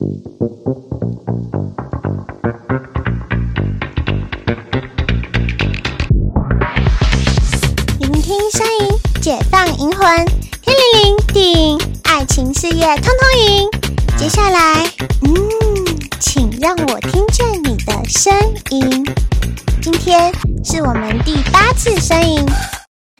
聆听声音，解放灵魂，天灵灵，地灵，爱情事业通通赢。接下来，嗯，请让我听见你的声音。今天是我们第八次声音。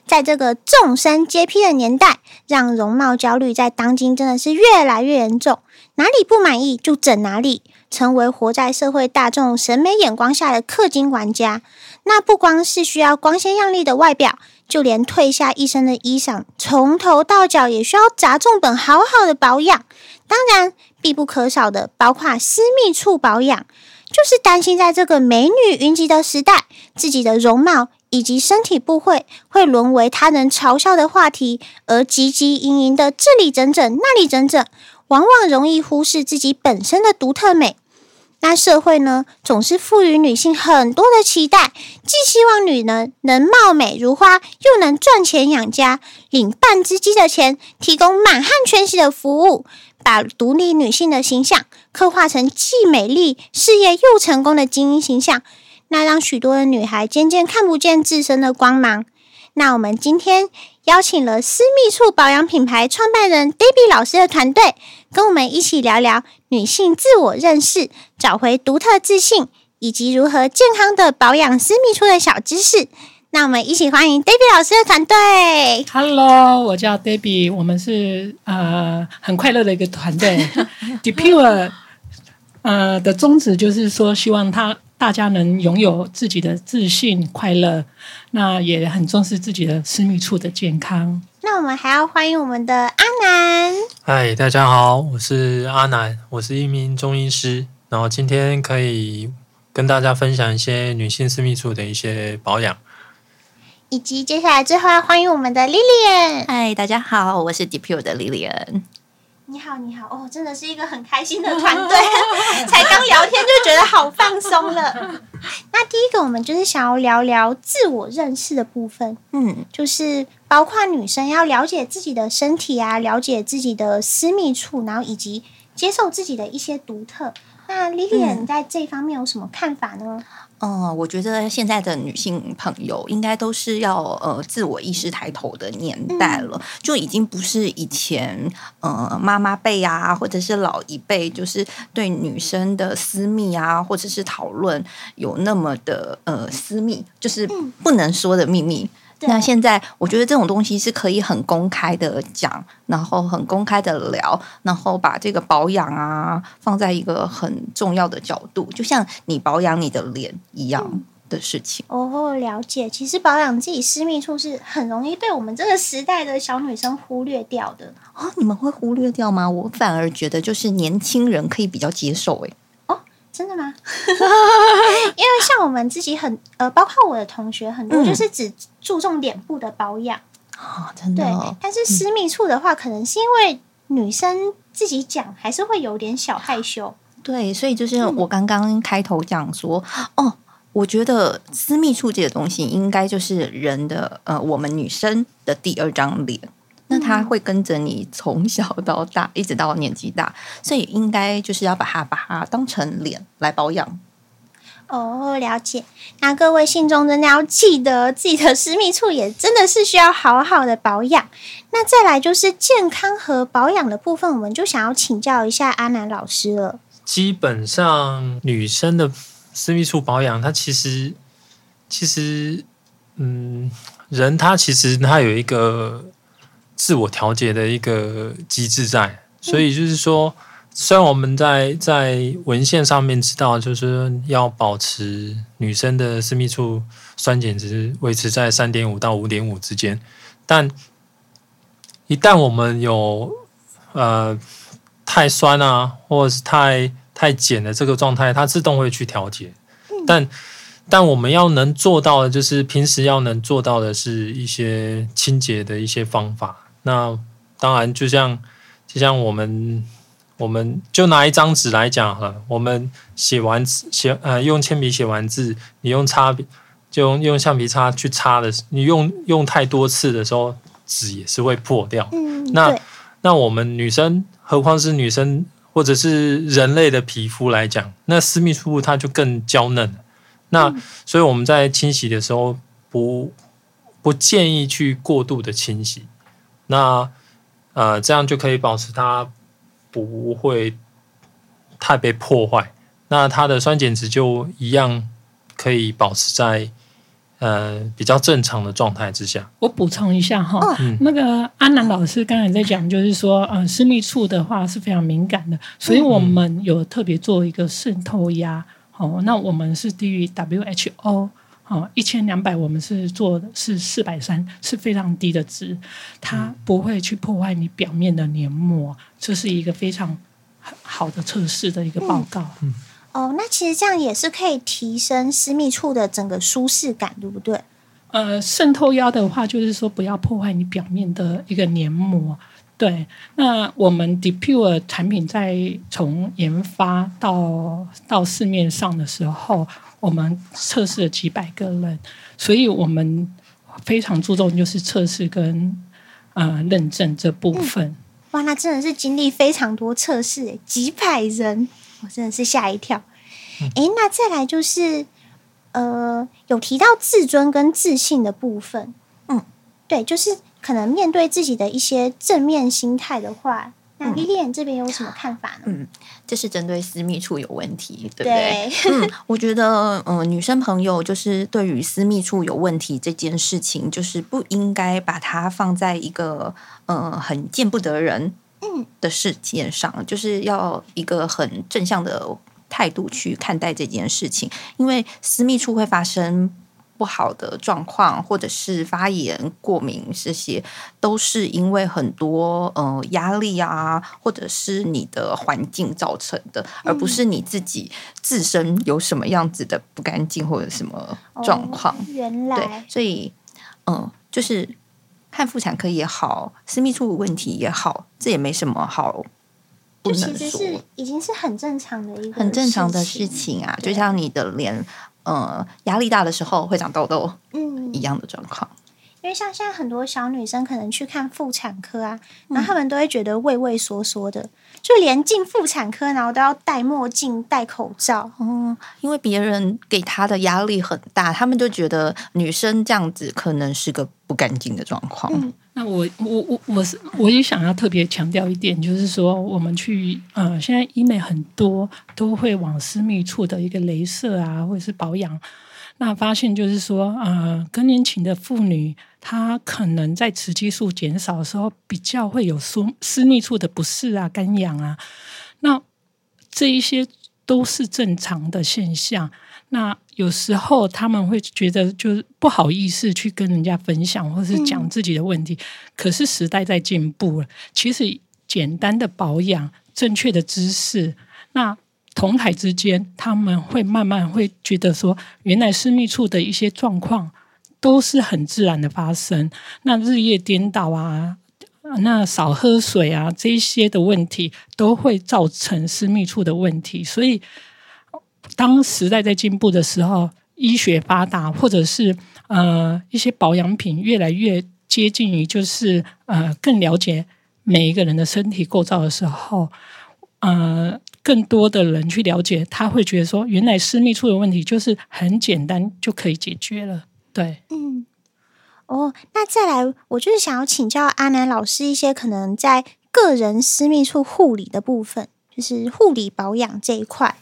在这个众生皆批的年代，让容貌焦虑在当今真的是越来越严重。哪里不满意就整哪里，成为活在社会大众审美眼光下的氪金玩家。那不光是需要光鲜亮丽的外表，就连褪下一身的衣裳，从头到脚也需要砸重本好好的保养。当然，必不可少的包括私密处保养，就是担心在这个美女云集的时代，自己的容貌。以及身体部位会沦为他人嘲笑的话题，而汲汲营营的这里整整那里整整，往往容易忽视自己本身的独特美。那社会呢，总是赋予女性很多的期待，既希望女人能貌美如花，又能赚钱养家，领半只鸡的钱，提供满汉全席的服务，把独立女性的形象刻画成既美丽、事业又成功的精英形象。那让许多的女孩渐渐看不见自身的光芒。那我们今天邀请了私密处保养品牌创办人 Debbie 老师的团队，跟我们一起聊聊女性自我认识、找回独特自信，以及如何健康的保养私密处的小知识。那我们一起欢迎 Debbie 老师的团队。Hello，我叫 Debbie，我们是呃很快乐的一个团队。DePure 呃的宗旨就是说，希望他。大家能拥有自己的自信、快乐，那也很重视自己的私密处的健康。那我们还要欢迎我们的阿南。嗨，大家好，我是阿南，我是一名中医师。然后今天可以跟大家分享一些女性私密处的一些保养，以及接下来最后要欢迎我们的 Lilian。嗨，大家好，我是 DePure 的 Lilian。你好，你好哦，真的是一个很开心的团队，才刚聊天就觉得好放松了。那第一个，我们就是想要聊聊自我认识的部分，嗯，就是包括女生要了解自己的身体啊，了解自己的私密处，然后以及接受自己的一些独特。那 Lilian，你在这方面有什么看法呢？嗯，我觉得现在的女性朋友应该都是要呃自我意识抬头的年代了，嗯、就已经不是以前呃妈妈辈啊，或者是老一辈，就是对女生的私密啊，或者是讨论有那么的呃私密，就是不能说的秘密。嗯那现在，我觉得这种东西是可以很公开的讲，然后很公开的聊，然后把这个保养啊放在一个很重要的角度，就像你保养你的脸一样的事情。嗯、哦，了解。其实保养自己私密处是很容易被我们这个时代的小女生忽略掉的。哦，你们会忽略掉吗？我反而觉得就是年轻人可以比较接受。诶。真的吗？因为像我们自己很呃，包括我的同学很多，就是只注重脸部的保养啊，真的。对，但是私密处的话，可能是因为女生自己讲，还是会有点小害羞。对，所以就是我刚刚开头讲说，哦，我觉得私密处这个东西，应该就是人的呃，我们女生的第二张脸。那它会跟着你从小到大，一直到年纪大，所以应该就是要把它把它当成脸来保养。哦，了解。那各位信众真的要记得，自己的私密处也真的是需要好好的保养。那再来就是健康和保养的部分，我们就想要请教一下阿南老师了。基本上，女生的私密处保养，它其实其实，嗯，人他其实他有一个。自我调节的一个机制在，所以就是说，虽然我们在在文献上面知道，就是要保持女生的私密处酸碱值维持在三点五到五点五之间，但一旦我们有呃太酸啊，或者是太太碱的这个状态，它自动会去调节，但。但我们要能做到的，就是平时要能做到的是一些清洁的一些方法。那当然，就像就像我们，我们就拿一张纸来讲哈，我们写完写呃用铅笔写完字，你用擦笔就用用橡皮擦去擦的，你用用太多次的时候，纸也是会破掉。嗯，那那我们女生，何况是女生。或者是人类的皮肤来讲，那私密处它就更娇嫩。那所以我们在清洗的时候不不建议去过度的清洗。那呃，这样就可以保持它不会太被破坏。那它的酸碱值就一样可以保持在。呃，比较正常的状态之下，我补充一下哈，嗯、那个安南老师刚才在讲，就是说，呃，私密处的话是非常敏感的，所以我们有特别做一个渗透压，哦、嗯，那我们是低于 WHO，哦，一千两百，我们是做的是四百三，是非常低的值，它不会去破坏你表面的黏膜，这是一个非常好的测试的一个报告。嗯。嗯哦，那其实这样也是可以提升私密处的整个舒适感，对不对？呃，渗透压的话，就是说不要破坏你表面的一个黏膜。对，那我们 DePure 产品在从研发到到市面上的时候，我们测试了几百个人，所以我们非常注重就是测试跟呃认证这部分。嗯。哇，那真的是经历非常多测试，几百人。我真的是吓一跳，哎、嗯，那再来就是，呃，有提到自尊跟自信的部分，嗯，对，就是可能面对自己的一些正面心态的话，那 Lilian 这边有什么看法呢？嗯，这是针对私密处有问题，对不对？对嗯，我觉得，嗯、呃，女生朋友就是对于私密处有问题这件事情，就是不应该把它放在一个，呃，很见不得人。嗯的事件上，就是要一个很正向的态度去看待这件事情，因为私密处会发生不好的状况，或者是发炎、过敏，这些都是因为很多呃压力啊，或者是你的环境造成的，而不是你自己自身有什么样子的不干净或者什么状况。哦，原来，对，所以嗯、呃，就是。看妇产科也好，私密处问题也好，这也没什么好不能说。其实是已经是很正常的一个很正常的事情啊，就像你的脸，呃，压力大的时候会长痘痘，嗯，一样的状况。因为像现在很多小女生可能去看妇产科啊，然后她们都会觉得畏畏缩缩的，就连进妇产科然后都要戴墨镜、戴口罩。嗯，因为别人给她的压力很大，他们就觉得女生这样子可能是个不干净的状况。嗯，那我我我我是我也想要特别强调一点，就是说我们去呃，现在医美很多都会往私密处的一个镭射啊，或者是保养。那发现就是说，呃，更年期的妇女，她可能在雌激素减少的时候，比较会有私私密处的不适啊、干痒啊。那这一些都是正常的现象。那有时候他们会觉得就是不好意思去跟人家分享，或是讲自己的问题。嗯、可是时代在进步了，其实简单的保养、正确的姿势，那。同台之间，他们会慢慢会觉得说，原来私密处的一些状况都是很自然的发生。那日夜颠倒啊，那少喝水啊，这些的问题都会造成私密处的问题。所以，当时代在进步的时候，医学发达，或者是呃一些保养品越来越接近于就是呃更了解每一个人的身体构造的时候，呃。更多的人去了解，他会觉得说，原来私密处的问题就是很简单就可以解决了。对，嗯，哦，那再来，我就是想要请教阿南老师一些可能在个人私密处护理的部分，就是护理保养这一块。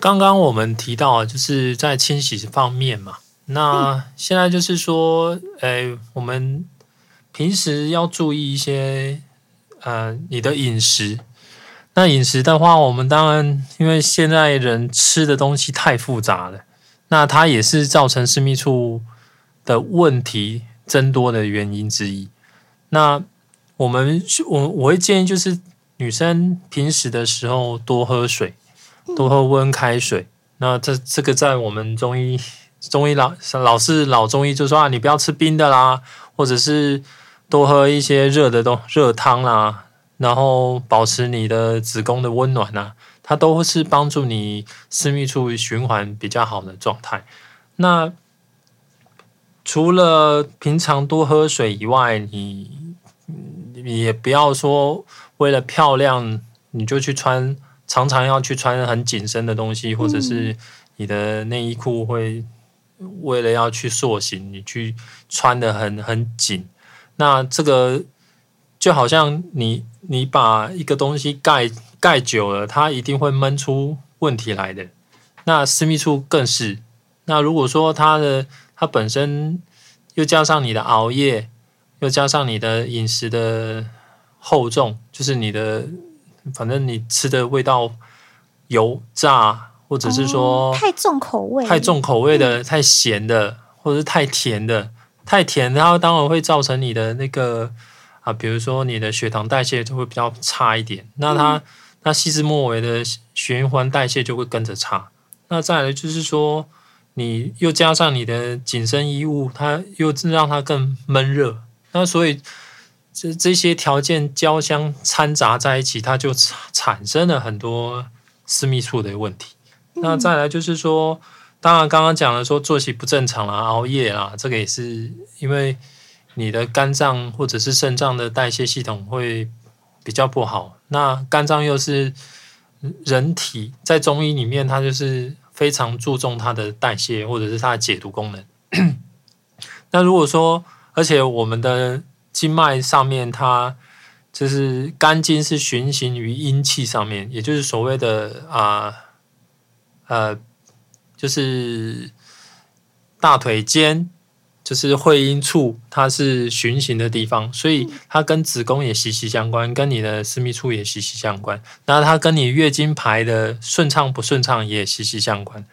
刚刚我们提到，就是在清洗方面嘛，那现在就是说，哎，我们平时要注意一些，呃，你的饮食。那饮食的话，我们当然因为现在人吃的东西太复杂了，那它也是造成私密处的问题增多的原因之一。那我们我我会建议就是女生平时的时候多喝水，多喝温开水。那这这个在我们中医中医老老是老中医就说啊，你不要吃冰的啦，或者是多喝一些热的东热汤啦。然后保持你的子宫的温暖啊，它都是帮助你私密处循环比较好的状态。那除了平常多喝水以外，你你也不要说为了漂亮你就去穿常常要去穿很紧身的东西，或者是你的内衣裤会为了要去塑形，你去穿的很很紧。那这个就好像你你把一个东西盖盖久了，它一定会闷出问题来的。那私密处更是。那如果说它的它本身又加上你的熬夜，又加上你的饮食的厚重，就是你的反正你吃的味道油炸，或者是说、哦、太重口味，太重口味的、太咸的，或者是太甜的，太甜，它当然会造成你的那个啊，比如说你的血糖代谢就会比较差一点。那它、嗯、那细枝末尾的循环代谢就会跟着差。那再来就是说。你又加上你的紧身衣物，它又让它更闷热，那所以这这些条件交相掺杂在一起，它就产生了很多私密处的问题。那再来就是说，当然刚刚讲了说作息不正常啦，熬夜啦，这个也是因为你的肝脏或者是肾脏的代谢系统会比较不好。那肝脏又是人体在中医里面，它就是。非常注重它的代谢或者是它的解毒功能。那如果说，而且我们的经脉上面，它就是肝经是循行于阴气上面，也就是所谓的啊呃，就是大腿间。就是会阴处，它是循行的地方，所以它跟子宫也息息相关，跟你的私密处也息息相关。那它跟你月经排的顺畅不顺畅也息息相关。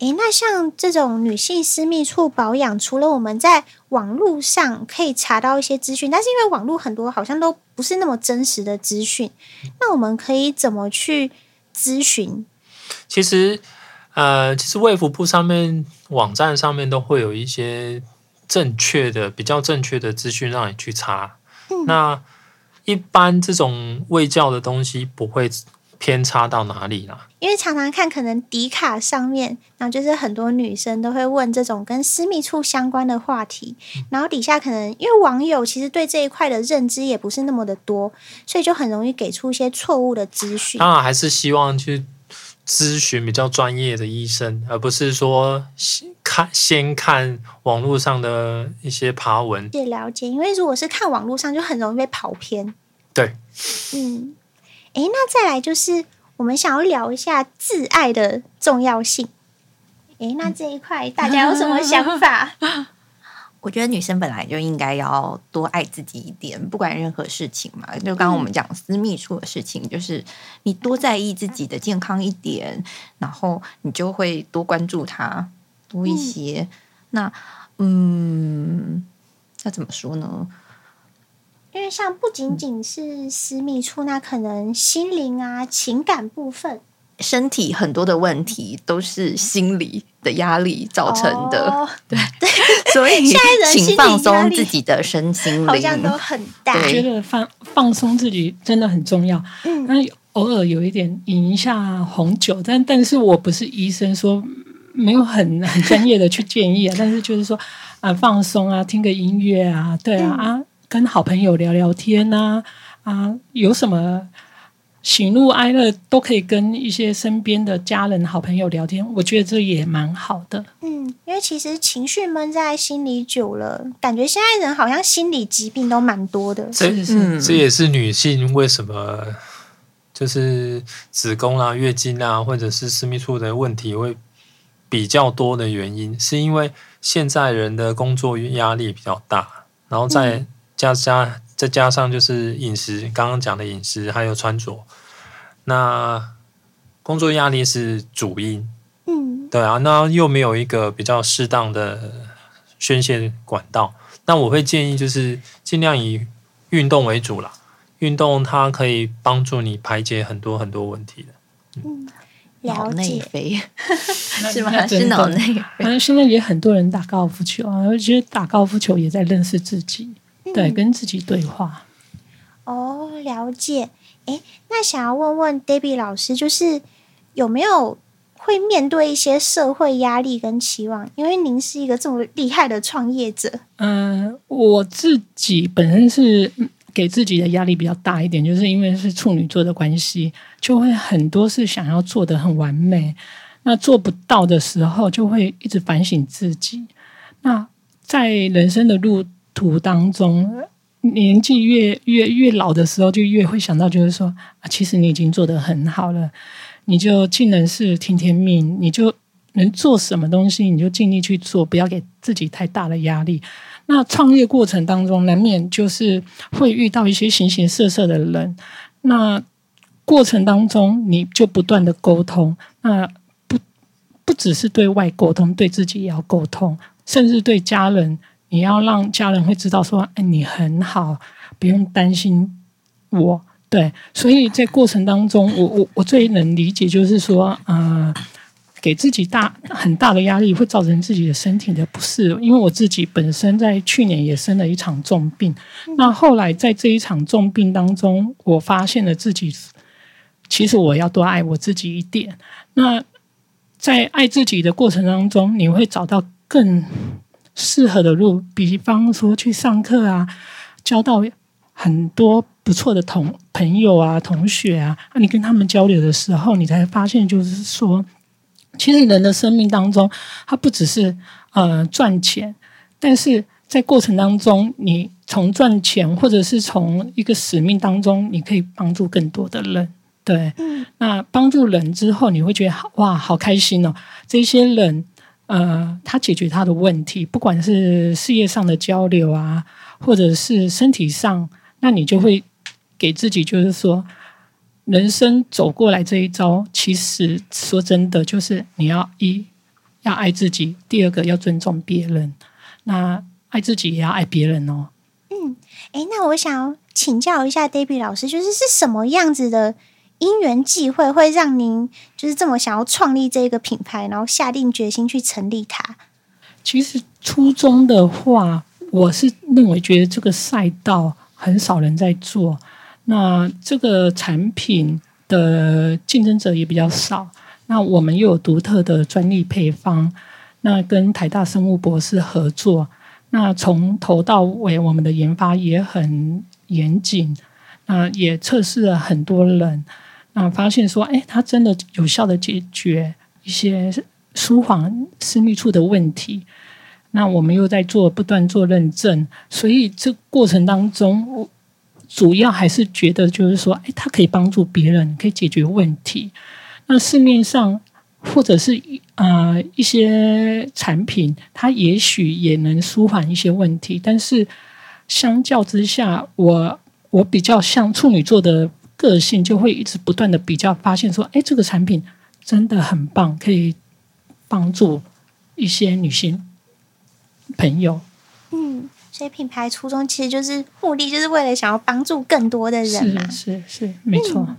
诶，那像这种女性私密处保养，除了我们在网络上可以查到一些资讯，但是因为网络很多好像都不是那么真实的资讯，那我们可以怎么去咨询？其实，呃，其实卫福部上面网站上面都会有一些。正确的、比较正确的资讯让你去查。嗯、那一般这种卫教的东西不会偏差到哪里啦。因为常常看可能迪卡上面，然后就是很多女生都会问这种跟私密处相关的话题，然后底下可能因为网友其实对这一块的认知也不是那么的多，所以就很容易给出一些错误的资讯。当然还是希望去。咨询比较专业的医生，而不是说看先看网络上的一些爬文。也了解，因为如果是看网络上，就很容易被跑偏。对，嗯，诶，那再来就是我们想要聊一下自爱的重要性。诶，那这一块大家有什么想法？我觉得女生本来就应该要多爱自己一点，不管任何事情嘛。就刚刚我们讲私密处的事情，嗯、就是你多在意自己的健康一点，然后你就会多关注他多一些。嗯那嗯，那怎么说呢？因为像不仅仅是私密处，那可能心灵啊、情感部分。身体很多的问题都是心理的压力造成的，哦、对 对，所以请放松自己的身心灵，好像都很大。我觉得放放松自己真的很重要。嗯，那偶尔有一点饮一下红酒，但但是我不是医生，说没有很很专业的去建议啊。但是就是说啊，放松啊，听个音乐啊，对啊、嗯、啊，跟好朋友聊聊天啊啊，有什么？喜怒哀乐都可以跟一些身边的家人、好朋友聊天，我觉得这也蛮好的。嗯，因为其实情绪闷在心里久了，感觉现在人好像心理疾病都蛮多的。这是、嗯、这也是女性为什么就是子宫啊、月经啊，或者是私密处的问题会比较多的原因，是因为现在人的工作压力比较大，然后再加加。嗯再加上就是饮食，刚刚讲的饮食还有穿着，那工作压力是主因，嗯，对啊，那又没有一个比较适当的宣泄管道，那我会建议就是尽量以运动为主啦，运动它可以帮助你排解很多很多问题的。嗯，脑内肥是吗？是脑内啡。反正 现在也很多人打高尔夫球啊，我觉得打高尔夫球也在认识自己。对，跟自己对话。哦，了解。诶，那想要问问 Debbie 老师，就是有没有会面对一些社会压力跟期望？因为您是一个这么厉害的创业者。嗯、呃，我自己本身是给自己的压力比较大一点，就是因为是处女座的关系，就会很多事想要做的很完美，那做不到的时候，就会一直反省自己。那在人生的路途当中，年纪越越越老的时候，就越会想到，就是说啊，其实你已经做得很好了，你就尽人事听天命，你就能做什么东西，你就尽力去做，不要给自己太大的压力。那创业过程当中，难免就是会遇到一些形形色色的人，那过程当中你就不断的沟通，那不不只是对外沟通，对自己也要沟通，甚至对家人。你要让家人会知道说，哎，你很好，不用担心我。对，所以在过程当中，我我我最能理解就是说，呃，给自己大很大的压力，会造成自己的身体的不适。因为我自己本身在去年也生了一场重病，那后来在这一场重病当中，我发现了自己，其实我要多爱我自己一点。那在爱自己的过程当中，你会找到更。适合的路，比方说去上课啊，交到很多不错的同朋友啊、同学啊，那你跟他们交流的时候，你才发现，就是说，其实人的生命当中，它不只是呃赚钱，但是在过程当中，你从赚钱或者是从一个使命当中，你可以帮助更多的人。对，嗯，那帮助人之后，你会觉得哇，好开心哦，这些人。呃，他解决他的问题，不管是事业上的交流啊，或者是身体上，那你就会给自己，就是说，人生走过来这一招，其实说真的，就是你要一要爱自己，第二个要尊重别人，那爱自己也要爱别人哦。嗯，诶，那我想请教一下 Debbie 老师，就是是什么样子的？因缘际会会让您就是这么想要创立这个品牌，然后下定决心去成立它。其实初衷的话，我是认为觉得这个赛道很少人在做，那这个产品的竞争者也比较少。那我们又有独特的专利配方，那跟台大生物博士合作，那从头到尾我们的研发也很严谨，那也测试了很多人。那发现说，哎，它真的有效的解决一些舒缓私密处的问题。那我们又在做，不断做认证，所以这过程当中，主要还是觉得就是说，哎，它可以帮助别人，可以解决问题。那市面上或者是呃一些产品，它也许也能舒缓一些问题，但是相较之下，我我比较像处女座的。个性就会一直不断的比较，发现说，哎，这个产品真的很棒，可以帮助一些女性朋友。嗯，所以品牌初衷其实就是目的，就是为了想要帮助更多的人嘛。是是是，没错。嗯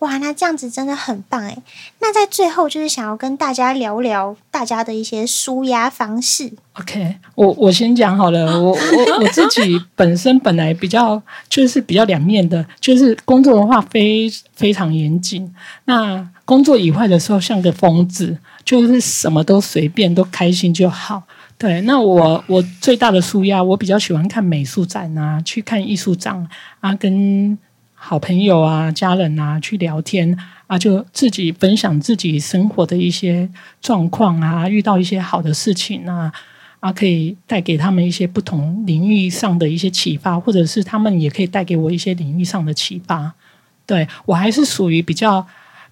哇，那这样子真的很棒哎！那在最后，就是想要跟大家聊聊大家的一些舒压方式。OK，我我先讲好了。我我我自己本身本来比较就是比较两面的，就是工作的话非非常严谨。那工作以外的时候，像个疯子，就是什么都随便，都开心就好。对，那我我最大的舒压，我比较喜欢看美术展啊，去看艺术展啊，跟。好朋友啊，家人啊，去聊天啊，就自己分享自己生活的一些状况啊，遇到一些好的事情啊，啊，可以带给他们一些不同领域上的一些启发，或者是他们也可以带给我一些领域上的启发。对，我还是属于比较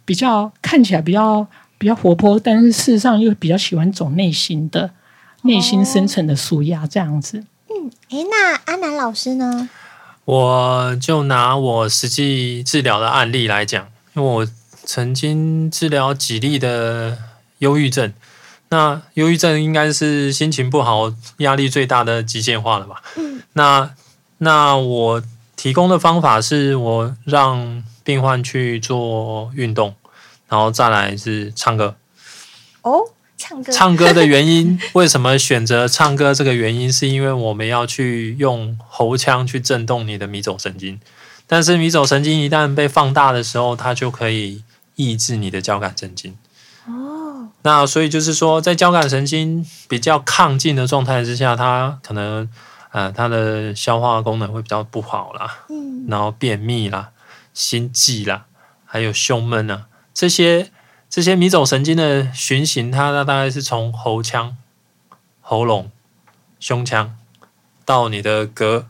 比较看起来比较比较活泼，但是事实上又比较喜欢走内心的内心深层的舒压这样子。嗯，诶，那阿南老师呢？我就拿我实际治疗的案例来讲，因为我曾经治疗几例的忧郁症。那忧郁症应该是心情不好、压力最大的极限化了吧？嗯。那那我提供的方法是我让病患去做运动，然后再来是唱歌。哦。唱歌，唱歌的原因，为什么选择唱歌？这个原因是因为我们要去用喉腔去震动你的迷走神经，但是迷走神经一旦被放大的时候，它就可以抑制你的交感神经。哦，那所以就是说，在交感神经比较亢进的状态之下，它可能呃，它的消化功能会比较不好啦，嗯，然后便秘啦、心悸啦，还有胸闷啊，这些这些迷走神经的循行，它大概是从喉腔、喉咙、胸腔到你的膈，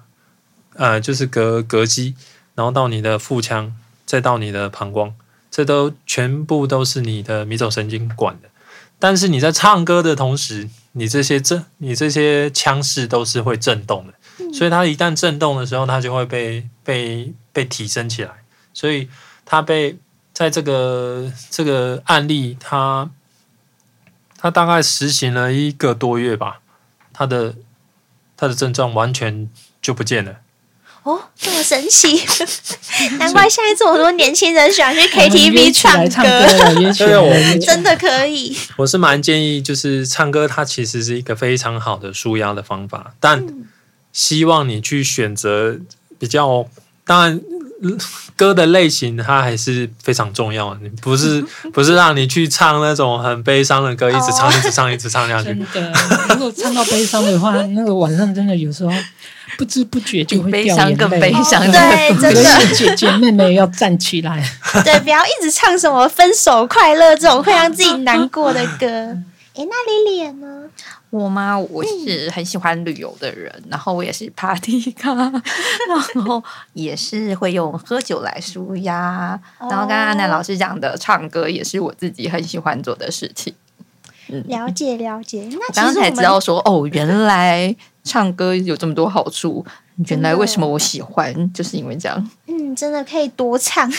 呃，就是膈膈肌，然后到你的腹腔，再到你的膀胱，这都全部都是你的迷走神经管的。但是你在唱歌的同时，你这些震，你这些腔室都是会震动的，嗯、所以它一旦震动的时候，它就会被被被提升起来。所以它被在这个这个案例，它它大概实行了一个多月吧，它的它的症状完全就不见了。哦，这么神奇，难怪现在这么多年轻人喜欢去 KTV 唱歌，真的可以。我是蛮建议，就是唱歌，它其实是一个非常好的舒压的方法，但希望你去选择比较，当然 歌的类型它还是非常重要的，你不是 不是让你去唱那种很悲伤的歌，一直唱一直唱一直唱下去。真的，如果唱到悲伤的话，那个晚上真的有时候。不知不觉就会掉眼泪，更悲伤。对，真的，姐姐妹妹要站起来。对，不要一直唱什么分手快乐这种会让自己难过的歌。哎，那莉莉呢？我吗？我是很喜欢旅游的人，然后我也是 party 咖，然后也是会用喝酒来舒压。然后刚刚安南老师讲的唱歌，也是我自己很喜欢做的事情。嗯，了解了解。那刚刚才知道说，哦，原来。唱歌有这么多好处，原来为什么我喜欢，就是因为这样。嗯，真的可以多唱，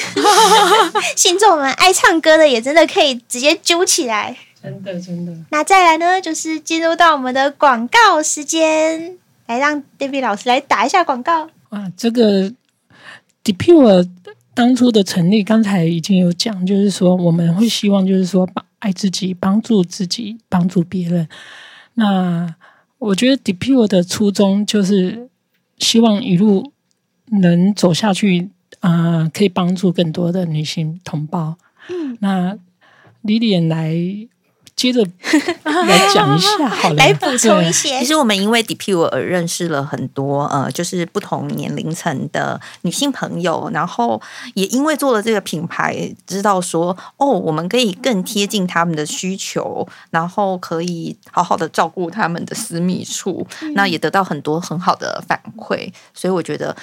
信众们爱唱歌的也真的可以直接揪起来。真的真的。那再来呢，就是进入到我们的广告时间，来让 David 老师来打一下广告。啊，这个 DePure 当初的成立，刚才已经有讲，就是说我们会希望，就是说帮爱自己，帮助自己，帮助别人。那我觉得 DePure 的初衷就是希望一路能走下去，啊、呃，可以帮助更多的女性同胞。嗯，那 Lilian 来。接着来讲一下，好了，来补充一些。其实我们因为 DePure 而认识了很多呃，就是不同年龄层的女性朋友，然后也因为做了这个品牌，知道说哦，我们可以更贴近他们的需求，然后可以好好的照顾他们的私密处，那也得到很多很好的反馈，所以我觉得。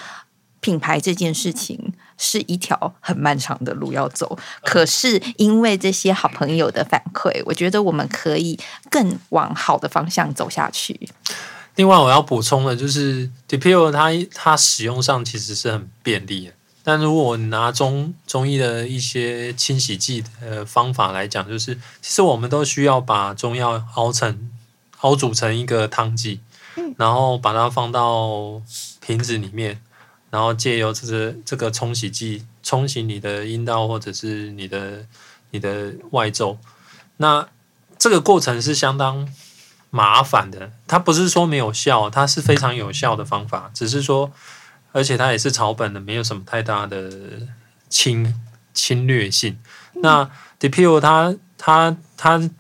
品牌这件事情是一条很漫长的路要走，可是因为这些好朋友的反馈，我觉得我们可以更往好的方向走下去。另外，我要补充的就是 DePure 它它使用上其实是很便利的，但如果你拿中中医的一些清洗剂的方法来讲，就是其实我们都需要把中药熬成熬煮成一个汤剂，然后把它放到瓶子里面。然后借由这个这个冲洗剂冲洗你的阴道或者是你的你的外周，那这个过程是相当麻烦的。它不是说没有效，它是非常有效的方法，只是说，而且它也是草本的，没有什么太大的侵侵略性。那 Depu 它它它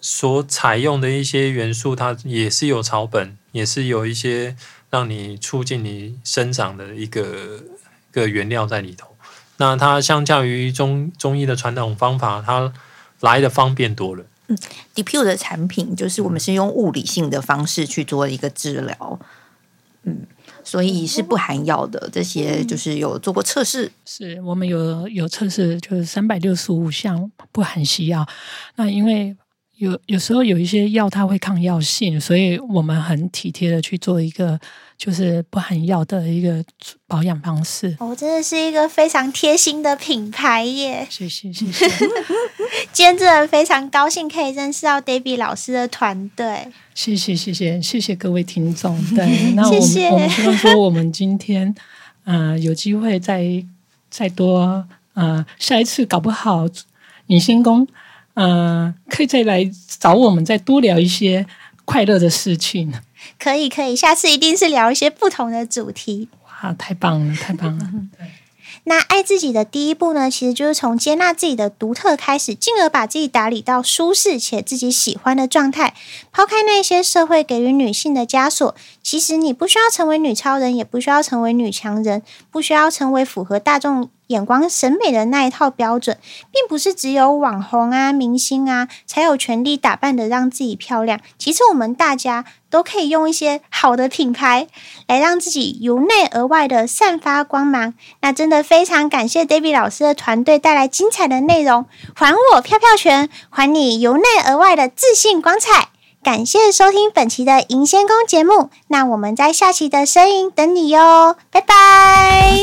所采用的一些元素，它也是有草本，也是有一些。让你促进你生长的一个一个原料在里头，那它相较于中中医的传统方法，它来的方便多了。嗯，DePure 的产品就是我们是用物理性的方式去做一个治疗，嗯，所以是不含药的。这些就是有做过测试，是我们有有测试，就是三百六十五项不含西药。那因为有有时候有一些药它会抗药性，所以我们很体贴的去做一个就是不含药的一个保养方式。哦，真的是一个非常贴心的品牌耶！谢谢谢谢。今天真的非常高兴可以认识到 Debbie 老师的团队。谢谢谢谢谢谢各位听众。对，那我们谢谢我们希望说我们今天呃有机会再再多呃下一次搞不好女性宫。嗯、呃，可以再来找我们，再多聊一些快乐的事情。可以，可以，下次一定是聊一些不同的主题。哇，太棒了，太棒了！对，那爱自己的第一步呢，其实就是从接纳自己的独特开始，进而把自己打理到舒适且自己喜欢的状态。抛开那些社会给予女性的枷锁，其实你不需要成为女超人，也不需要成为女强人，不需要成为符合大众眼光审美的那一套标准，并不是只有网红啊、明星啊才有权利打扮得让自己漂亮。其实我们大家都可以用一些好的品牌来让自己由内而外的散发光芒。那真的非常感谢 David 老师的团队带来精彩的内容，还我飘飘拳，还你由内而外的自信光彩。感谢收听本期的银仙宫节目，那我们在下期的声音等你哟，拜拜。